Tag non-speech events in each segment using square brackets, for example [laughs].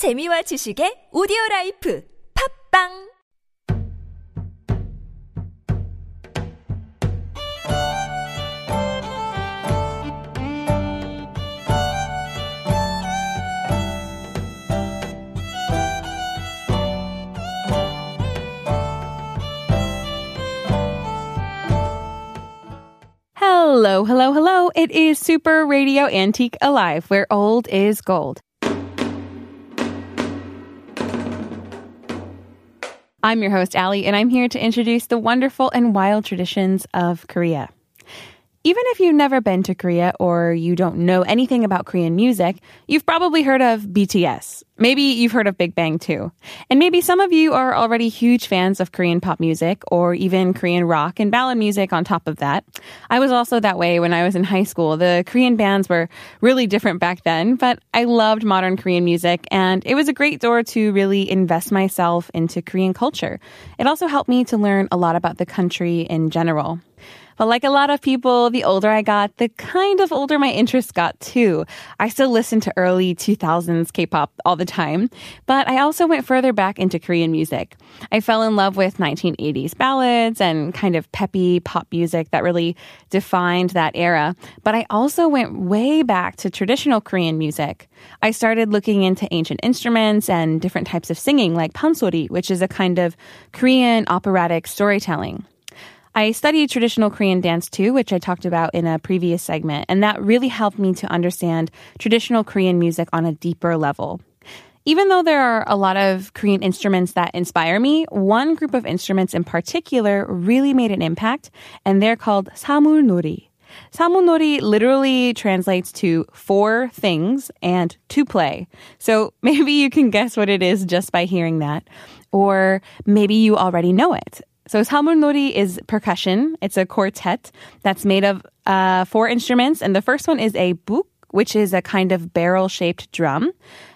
재미와 지식의 오디오 라이프 팝빵 Hello, hello, hello. It is Super Radio Antique Alive, where old is gold. I'm your host, Ali, and I'm here to introduce the wonderful and wild traditions of Korea. Even if you've never been to Korea or you don't know anything about Korean music, you've probably heard of BTS. Maybe you've heard of Big Bang too. And maybe some of you are already huge fans of Korean pop music or even Korean rock and ballad music on top of that. I was also that way when I was in high school. The Korean bands were really different back then, but I loved modern Korean music and it was a great door to really invest myself into Korean culture. It also helped me to learn a lot about the country in general. But like a lot of people, the older I got, the kind of older my interests got too. I still listen to early 2000s K-pop all the time, but I also went further back into Korean music. I fell in love with 1980s ballads and kind of peppy pop music that really defined that era. But I also went way back to traditional Korean music. I started looking into ancient instruments and different types of singing like pansori, which is a kind of Korean operatic storytelling. I studied traditional Korean dance too, which I talked about in a previous segment, and that really helped me to understand traditional Korean music on a deeper level. Even though there are a lot of Korean instruments that inspire me, one group of instruments in particular really made an impact, and they're called samulnori. Samulnori literally translates to four things and to play. So [laughs] maybe you can guess what it is just by hearing that. Or maybe you already know it. So samulnori is percussion. It's a quartet that's made of uh, four instruments, and the first one is a buk, which is a kind of barrel-shaped drum.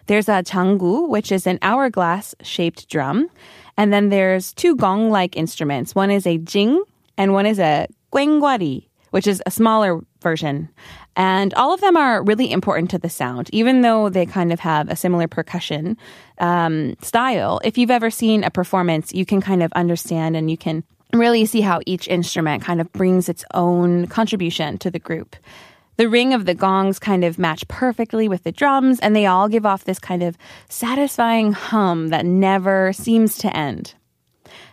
There's a changu, which is an hourglass-shaped drum, and then there's two gong-like instruments. One is a jing, and one is a gwengwari, which is a smaller version. And all of them are really important to the sound, even though they kind of have a similar percussion um, style. If you've ever seen a performance, you can kind of understand and you can really see how each instrument kind of brings its own contribution to the group. The ring of the gongs kind of match perfectly with the drums, and they all give off this kind of satisfying hum that never seems to end.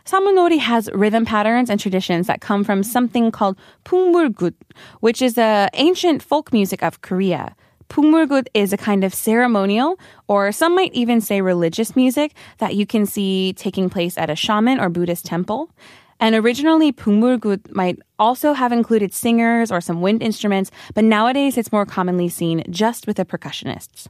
Samulnori has rhythm patterns and traditions that come from something called Pungmulgut, which is a ancient folk music of Korea. Pungmulgut is a kind of ceremonial, or some might even say religious music that you can see taking place at a shaman or Buddhist temple. And originally, Pungmulgut might also have included singers or some wind instruments, but nowadays it's more commonly seen just with the percussionists.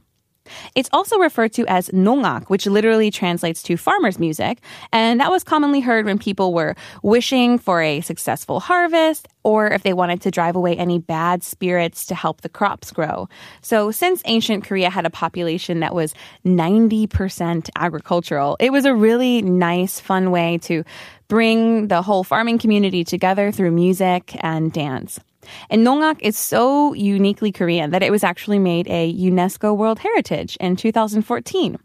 It's also referred to as nongak, which literally translates to farmer's music, and that was commonly heard when people were wishing for a successful harvest or if they wanted to drive away any bad spirits to help the crops grow. So, since ancient Korea had a population that was 90% agricultural, it was a really nice, fun way to bring the whole farming community together through music and dance. And Nongak is so uniquely Korean that it was actually made a UNESCO World Heritage in 2014.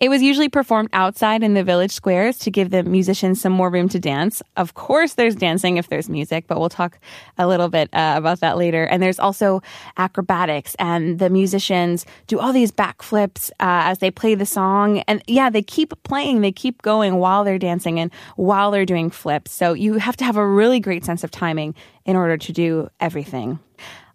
It was usually performed outside in the village squares to give the musicians some more room to dance. Of course, there's dancing if there's music, but we'll talk a little bit uh, about that later. And there's also acrobatics, and the musicians do all these backflips uh, as they play the song. And yeah, they keep playing, they keep going while they're dancing and while they're doing flips. So you have to have a really great sense of timing in order to do everything.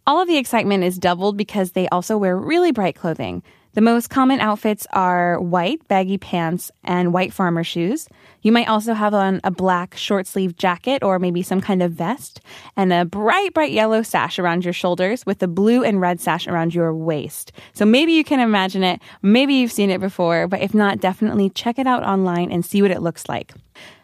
All of the excitement is doubled because they also wear really bright clothing. The most common outfits are white baggy pants and white farmer shoes. You might also have on a black short sleeve jacket or maybe some kind of vest and a bright, bright yellow sash around your shoulders with a blue and red sash around your waist. So maybe you can imagine it. Maybe you've seen it before, but if not, definitely check it out online and see what it looks like.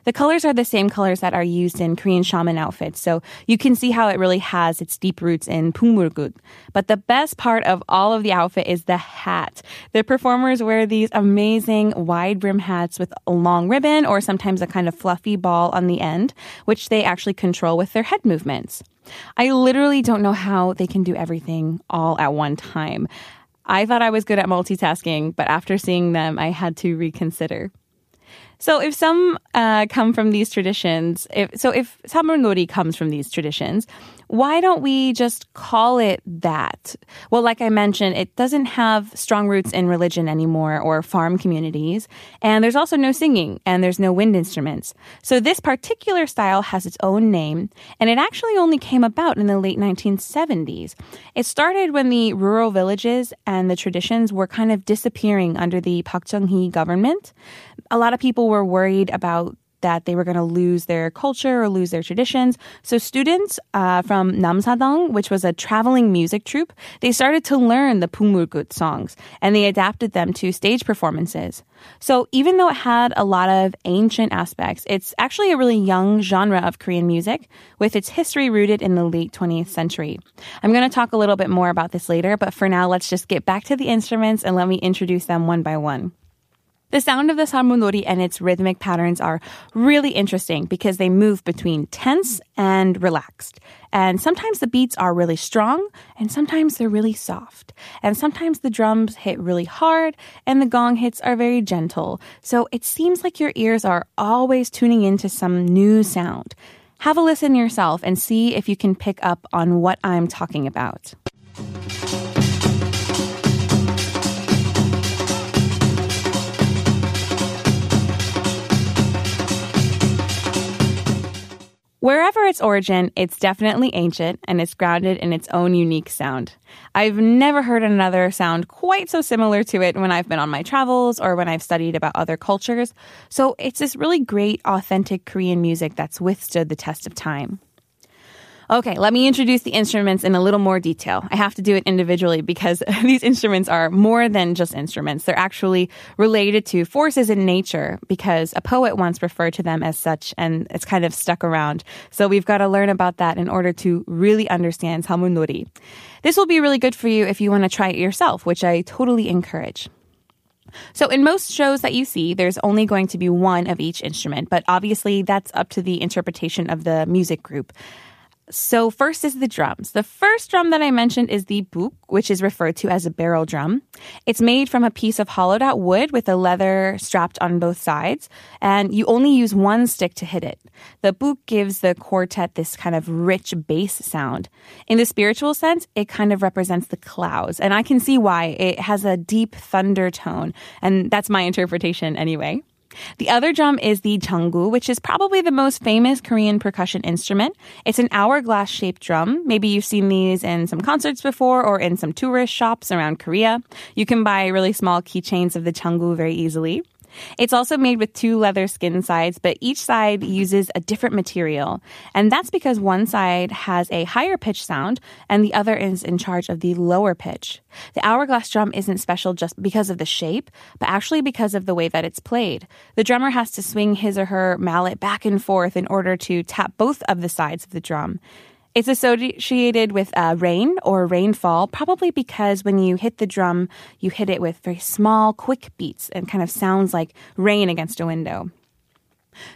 The colors are the same colors that are used in Korean shaman outfits, so you can see how it really has its deep roots in Pungmulgut. But the best part of all of the outfit is the hat. The performers wear these amazing wide brim hats with a long ribbon or sometimes a kind of fluffy ball on the end, which they actually control with their head movements. I literally don't know how they can do everything all at one time. I thought I was good at multitasking, but after seeing them, I had to reconsider. So if some uh, come from these traditions, if, so if Samulnori comes from these traditions, why don't we just call it that? Well, like I mentioned, it doesn't have strong roots in religion anymore or farm communities. And there's also no singing and there's no wind instruments. So this particular style has its own name and it actually only came about in the late 1970s. It started when the rural villages and the traditions were kind of disappearing under the Park Chung-hee government. A lot of people were worried about that they were going to lose their culture or lose their traditions. So students uh, from Namsadang, which was a traveling music troupe, they started to learn the Pungmulgut songs and they adapted them to stage performances. So even though it had a lot of ancient aspects, it's actually a really young genre of Korean music with its history rooted in the late 20th century. I'm going to talk a little bit more about this later, but for now, let's just get back to the instruments and let me introduce them one by one. The sound of the samulnori and its rhythmic patterns are really interesting because they move between tense and relaxed. And sometimes the beats are really strong and sometimes they're really soft. And sometimes the drums hit really hard and the gong hits are very gentle. So it seems like your ears are always tuning into some new sound. Have a listen yourself and see if you can pick up on what I'm talking about. Wherever its origin, it's definitely ancient and it's grounded in its own unique sound. I've never heard another sound quite so similar to it when I've been on my travels or when I've studied about other cultures. So it's this really great, authentic Korean music that's withstood the test of time. Okay, let me introduce the instruments in a little more detail. I have to do it individually because [laughs] these instruments are more than just instruments. They're actually related to forces in nature because a poet once referred to them as such and it's kind of stuck around. So we've got to learn about that in order to really understand Samulnori. This will be really good for you if you want to try it yourself, which I totally encourage. So in most shows that you see, there's only going to be one of each instrument, but obviously that's up to the interpretation of the music group. So first is the drums. The first drum that I mentioned is the buk, which is referred to as a barrel drum. It's made from a piece of hollowed out wood with a leather strapped on both sides, and you only use one stick to hit it. The buk gives the quartet this kind of rich bass sound. In the spiritual sense, it kind of represents the clouds, and I can see why. It has a deep thunder tone, and that's my interpretation anyway. The other drum is the jeongu, which is probably the most famous Korean percussion instrument. It's an hourglass shaped drum. Maybe you've seen these in some concerts before or in some tourist shops around Korea. You can buy really small keychains of the jeongu very easily. It's also made with two leather skin sides, but each side uses a different material. And that's because one side has a higher pitch sound and the other is in charge of the lower pitch. The hourglass drum isn't special just because of the shape, but actually because of the way that it's played. The drummer has to swing his or her mallet back and forth in order to tap both of the sides of the drum. It's associated with uh, rain or rainfall, probably because when you hit the drum, you hit it with very small, quick beats and kind of sounds like rain against a window.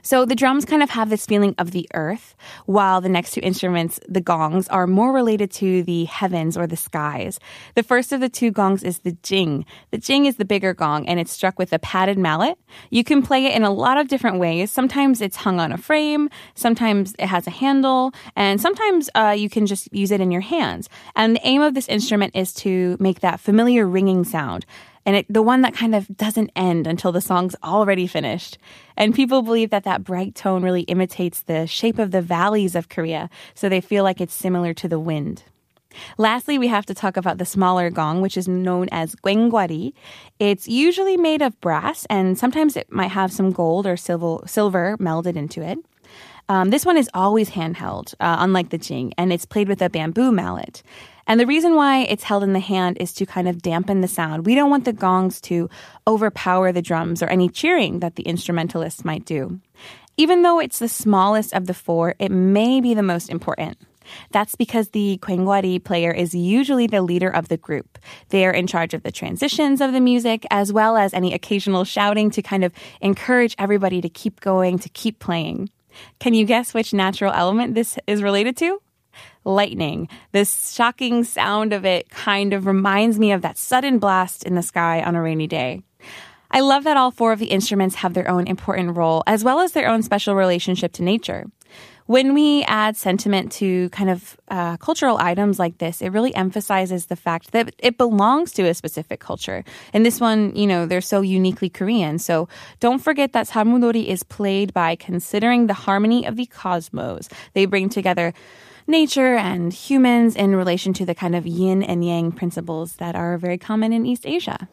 So the drums kind of have this feeling of the earth, while the next two instruments, the gongs, are more related to the heavens or the skies. The first of the two gongs is the jing. The jing is the bigger gong and it's struck with a padded mallet. You can play it in a lot of different ways. Sometimes it's hung on a frame, sometimes it has a handle, and sometimes uh, you can just use it in your hands. And the aim of this instrument is to make that familiar ringing sound and it, the one that kind of doesn't end until the song's already finished. And people believe that that bright tone really imitates the shape of the valleys of Korea, so they feel like it's similar to the wind. Lastly, we have to talk about the smaller gong, which is known as gwengwari. It's usually made of brass, and sometimes it might have some gold or silver, silver melded into it. Um, this one is always handheld, uh, unlike the jing, and it's played with a bamboo mallet. And the reason why it's held in the hand is to kind of dampen the sound. We don't want the gongs to overpower the drums or any cheering that the instrumentalists might do. Even though it's the smallest of the four, it may be the most important. That's because the gwengwari player is usually the leader of the group. They are in charge of the transitions of the music as well as any occasional shouting to kind of encourage everybody to keep going, to keep playing. Can you guess which natural element this is related to? Lightning. This shocking sound of it kind of reminds me of that sudden blast in the sky on a rainy day. I love that all four of the instruments have their own important role as well as their own special relationship to nature. When we add sentiment to kind of uh, cultural items like this, it really emphasizes the fact that it belongs to a specific culture. And this one, you know, they're so uniquely Korean. So don't forget that Salmunori is played by considering the harmony of the cosmos. They bring together nature and humans in relation to the kind of yin and yang principles that are very common in East Asia.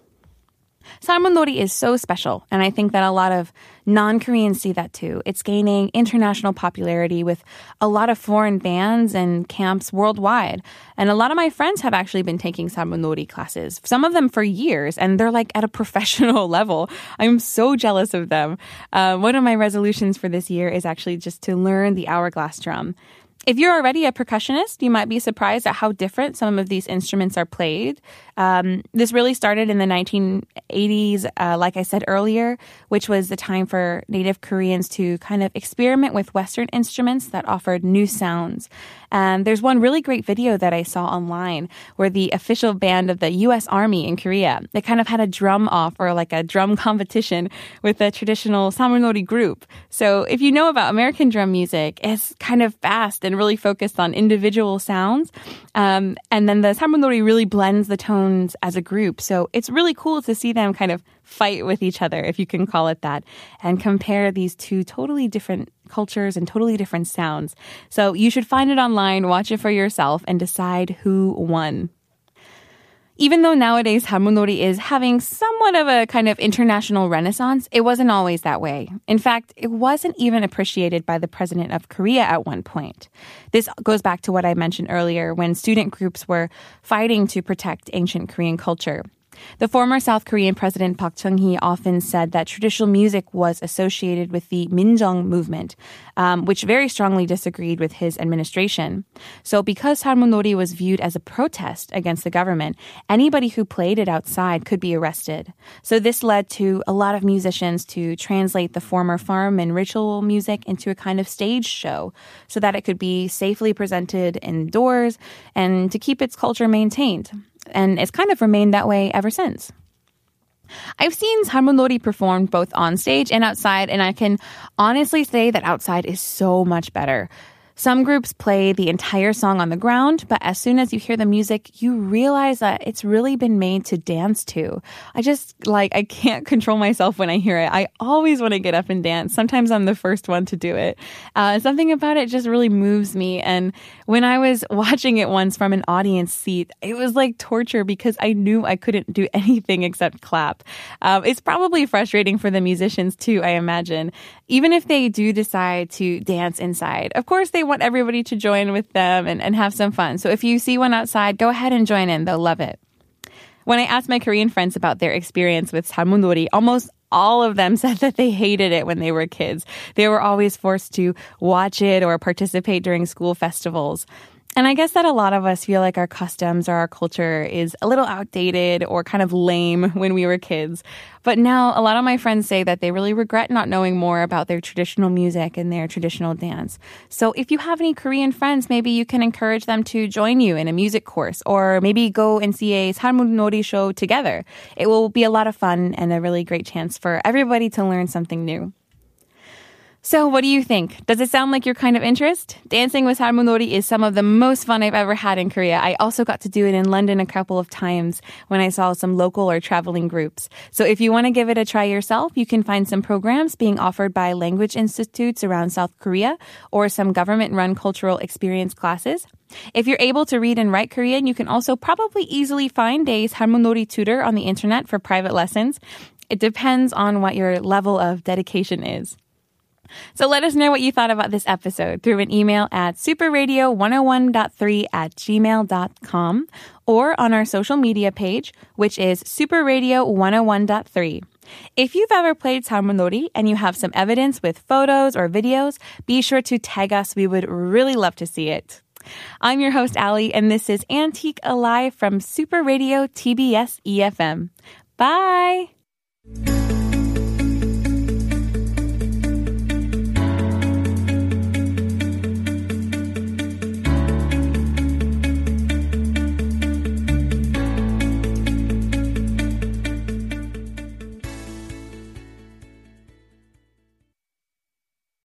Salmunori is so special, and I think that a lot of non Koreans see that too. It's gaining international popularity with a lot of foreign bands and camps worldwide. And a lot of my friends have actually been taking Salmunori classes, some of them for years, and they're like at a [laughs] professional level. I'm so jealous of them. Uh, one of my resolutions for this year is actually just to learn the hourglass drum. If you're already a percussionist, you might be surprised at how different some of these instruments are played. Um, this really started in the 1980s, uh, like I said earlier, which was the time for Native Koreans to kind of experiment with Western instruments that offered new sounds. And there's one really great video that I saw online where the official band of the U.S. Army in Korea, they kind of had a drum off or like a drum [laughs] competition with the traditional Salmunori group. So if you know about American drum music, it's kind of fast and really focused on individual sounds. Um, and then the Salmunori really blends the tones as a group. So it's really cool to see them kind of fight with each other, if you can call it that, and compare these two totally different cultures and totally different sounds. So you should find it online, watch it for yourself, and decide who won. Even though nowadays Salmunori is having somewhat of a kind of international renaissance, it wasn't always that way. In fact, it wasn't even appreciated by the president of Korea at one point. This goes back to what I mentioned earlier when student groups were fighting to protect ancient Korean culture. The former South Korean President Park Chung-hee often said that traditional music was associated with the Minjung movement, um, which very strongly disagreed with his administration. So because Salmunori was viewed as a protest against the government, anybody who played it outside could be arrested. So this led to a lot of musicians to translate the former farm and ritual music into a kind of stage show so that it could be safely presented indoors and to keep its culture maintained and it's kind of remained that way ever since. I've seen Salmunori performed both on stage and outside, and I can honestly say that outside is so much better. Some groups play the entire song on the ground, but as soon as you hear the music, you realize that it's really been made to dance to. I just like, I can't [laughs] control myself when I hear it. I always want to get up and dance. Sometimes I'm the first one to do it. Uh, something about it just really moves me. And when I was [laughs] watching it once from an audience seat, it was like torture because I knew I couldn't do [laughs] anything except clap. Um, it's probably frustrating for the musicians too, I imagine. Even if they do decide to dance inside, of course they want everybody to join with them and, and have some fun. So if you see one outside, go ahead and join in. They'll love it. When I asked my Korean friends about their experience with Salmunori, almost all of them [laughs] said that they hated it when they were kids. They were always forced to watch it or participate during school festivals. And I guess that a lot of us feel like our customs or our culture is a little outdated or kind of lame [laughs] when we were kids. But now a lot of my friends say that they really regret not knowing more about their traditional music and their traditional dance. So if you have any Korean friends, maybe you can encourage them to join you in a music course or maybe go and see a Salmunori show together. It will be a lot of fun and a really great chance for everybody to learn something new. So, what do you think? Does it sound like your kind of interest? Dancing with Salmunori is some of the most fun I've ever had in Korea. I also got to do it in London a couple of times when I saw some local or traveling groups. So, if you want to give it a try yourself, you can find some programs being offered by language institutes around South Korea or some government run cultural experience classes. If you're able to read and write Korean, you can also probably easily find a Salmunori tutor on the internet for private lessons. It depends on what your level of dedication is. So let us know what you thought about this episode through an email at superradio101.3 at gmail.com or on our social media page, which is superradio101.3. If you've ever played Salmunori and you have some evidence with photos or videos, be sure to tag us. We would really love to see it. I'm your host, Ali, and this is Antique Alive from Super Radio TBS EFM. Bye!